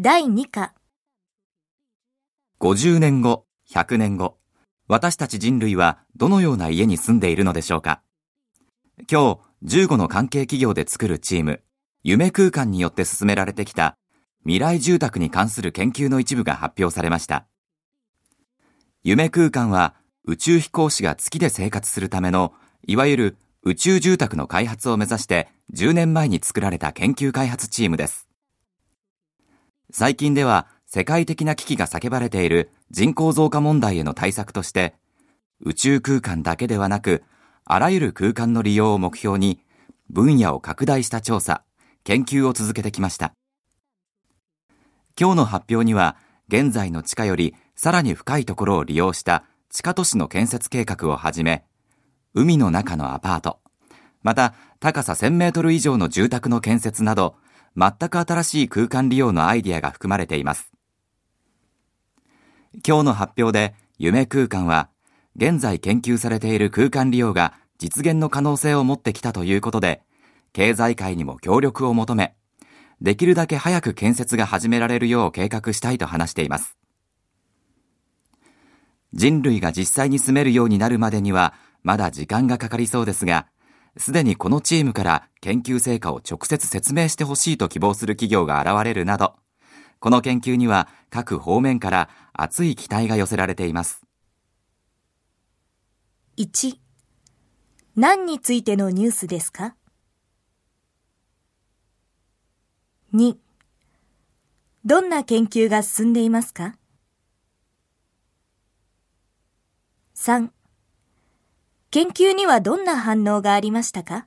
第2課50年後、100年後、私たち人類はどのような家に住んでいるのでしょうか？今日、15の関係企業で作るチーム、夢空間によって進められてきた未来住宅に関する研究の一部が発表されました。夢空間は宇宙飛行士が月で生活するための、いわゆる宇宙住宅の開発を目指して10年前に作られた研究開発チームです。最近では世界的な危機が叫ばれている人口増加問題への対策として、宇宙空間だけではなく、あらゆる空間の利用を目標に、分野を拡大した調査、研究を続けてきました。今日の発表には、現在の地下よりさらに深いところを利用した地下都市の建設計画をはじめ、海の中のアパート、また高さ1000メートル以上の住宅の建設など、全く新しい空間利用のアイディアが含まれています。今日の発表で夢空間は、現在研究されている空間利用が実現の可能性を持ってきたということで、経済界にも協力を求め、できるだけ早く建設が始められるよう計画したいと話しています。人類が実際に住めるようになるまでには、まだ時間がかかりそうですが、すでにこのチームから研究成果を直接説明してほしいと希望する企業が現れるなど、この研究には各方面から熱い期待が寄せられています。1、何についてのニュースですか ?2、どんな研究が進んでいますか ?3、研究にはどんな反応がありましたか？